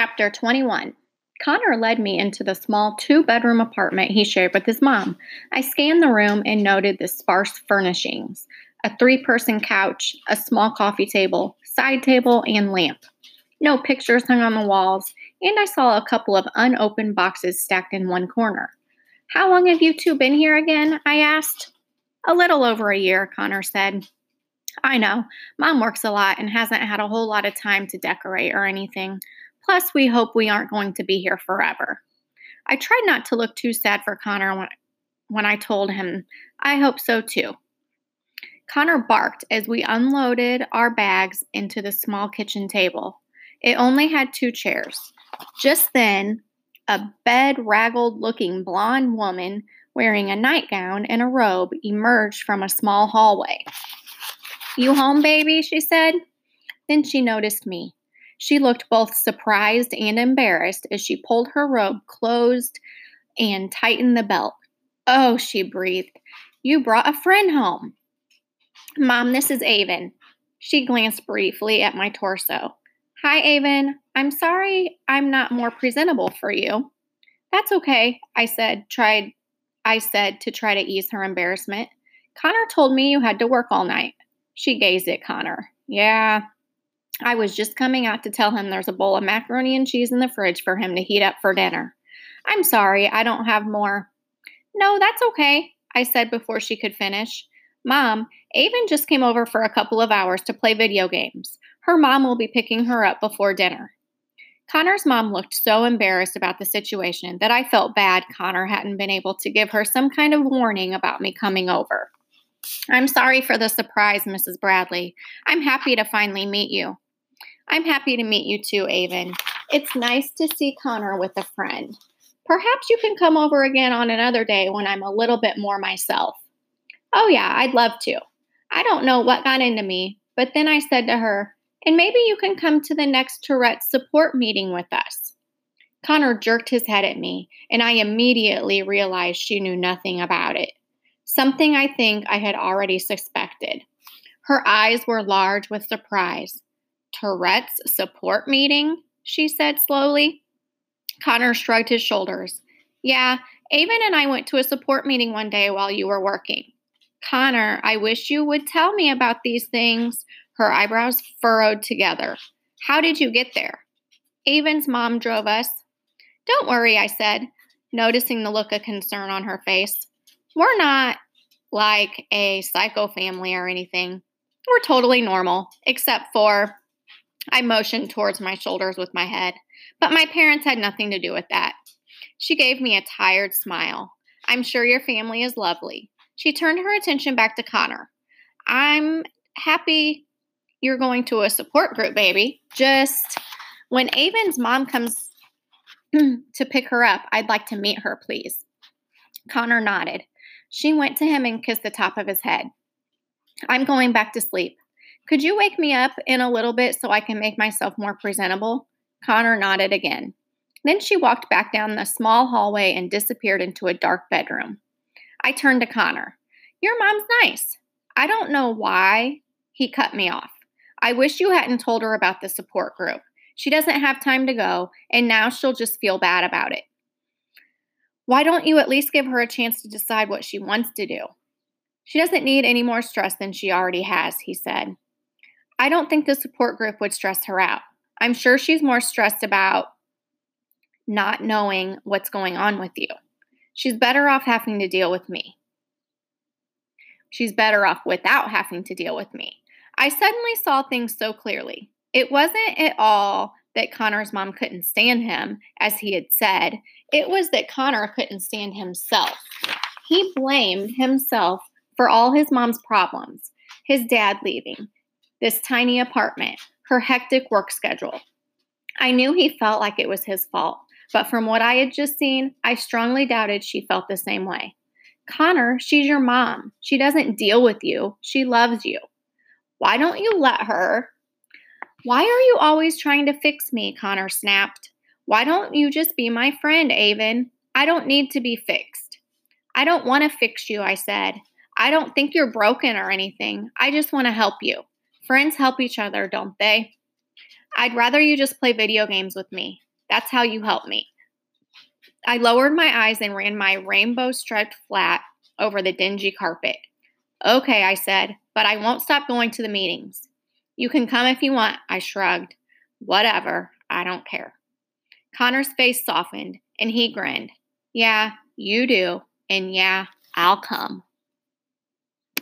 Chapter 21 Connor led me into the small two bedroom apartment he shared with his mom. I scanned the room and noted the sparse furnishings a three person couch, a small coffee table, side table, and lamp. No pictures hung on the walls, and I saw a couple of unopened boxes stacked in one corner. How long have you two been here again? I asked. A little over a year, Connor said. I know. Mom works a lot and hasn't had a whole lot of time to decorate or anything. Plus, we hope we aren't going to be here forever. I tried not to look too sad for Connor when, I told him, I hope so too. Connor barked as we unloaded our bags into the small kitchen table. It only had two chairs. Just then, a bedraggled looking blonde woman wearing a nightgown and a robe emerged from a small hallway. You home, baby? she said. Then she noticed me. She looked both surprised and embarrassed as she pulled her robe closed and tightened the belt. Oh, she breathed. You brought a friend home. Mom, this is Aven. She glanced briefly at my torso. Hi, Aven. I'm sorry I'm not more presentable for you. That's okay, I said, tried I said to try to ease her embarrassment. Connor told me you had to work all night. She gazed at Connor. Yeah, I was just coming out to tell him there's a bowl of macaroni and cheese in the fridge for him to heat up for dinner. I'm sorry, I don't have more. No, that's okay, I said before she could finish. Mom, Aven just came over for a couple of hours to play video games. Her mom will be picking her up before dinner. Connor's mom looked so embarrassed about the situation that I felt bad Connor hadn't been able to give her some kind of warning about me coming over. I'm sorry for the surprise, Mrs. Bradley. I'm happy to finally meet you. I'm happy to meet you too, Aven. It's nice to see Connor with a friend. Perhaps you can come over again on another day when I'm a little bit more myself. Oh, yeah, I'd love to. I don't know what got into me, but then I said to her, and maybe you can come to the next Tourette support meeting with us. Connor jerked his head at me, and I immediately realized she knew nothing about it. Something I think I had already suspected. Her eyes were large with surprise. Tourette's support meeting? she said slowly. Connor shrugged his shoulders. Yeah, Aven and I went to a support meeting one day while you were working. Connor, I wish you would tell me about these things. Her eyebrows furrowed together. How did you get there? Aven's mom drove us. Don't worry, I said, noticing the look of concern on her face. We're not like a psycho family or anything. We're totally normal, except for I motioned towards my shoulders with my head, but my parents had nothing to do with that. She gave me a tired smile. I'm sure your family is lovely. She turned her attention back to Connor. I'm happy you're going to a support group, baby. Just when Aven's mom comes to pick her up, I'd like to meet her, please. Connor nodded. She went to him and kissed the top of his head. I'm going back to sleep. Could you wake me up in a little bit so I can make myself more presentable? Connor nodded again. Then she walked back down the small hallway and disappeared into a dark bedroom. I turned to Connor. Your mom's nice. I don't know why he cut me off. I wish you hadn't told her about the support group. She doesn't have time to go, and now she'll just feel bad about it. Why don't you at least give her a chance to decide what she wants to do? She doesn't need any more stress than she already has, he said. I don't think the support group would stress her out. I'm sure she's more stressed about not knowing what's going on with you. She's better off having to deal with me. She's better off without having to deal with me. I suddenly saw things so clearly. It wasn't at all that Connor's mom couldn't stand him, as he had said. It was that Connor couldn't stand himself. He blamed himself for all his mom's problems his dad leaving, this tiny apartment, her hectic work schedule. I knew he felt like it was his fault, but from what I had just seen, I strongly doubted she felt the same way. Connor, she's your mom. She doesn't deal with you, she loves you. Why don't you let her? Why are you always trying to fix me? Connor snapped. Why don't you just be my friend, Aven? I don't need to be fixed. I don't want to fix you, I said. I don't think you're broken or anything. I just want to help you. Friends help each other, don't they? I'd rather you just play video games with me. That's how you help me. I lowered my eyes and ran my rainbow striped flat over the dingy carpet. Okay, I said, but I won't stop going to the meetings. You can come if you want, I shrugged. Whatever, I don't care. Connor's face softened and he grinned. Yeah, you do, and yeah, I'll come.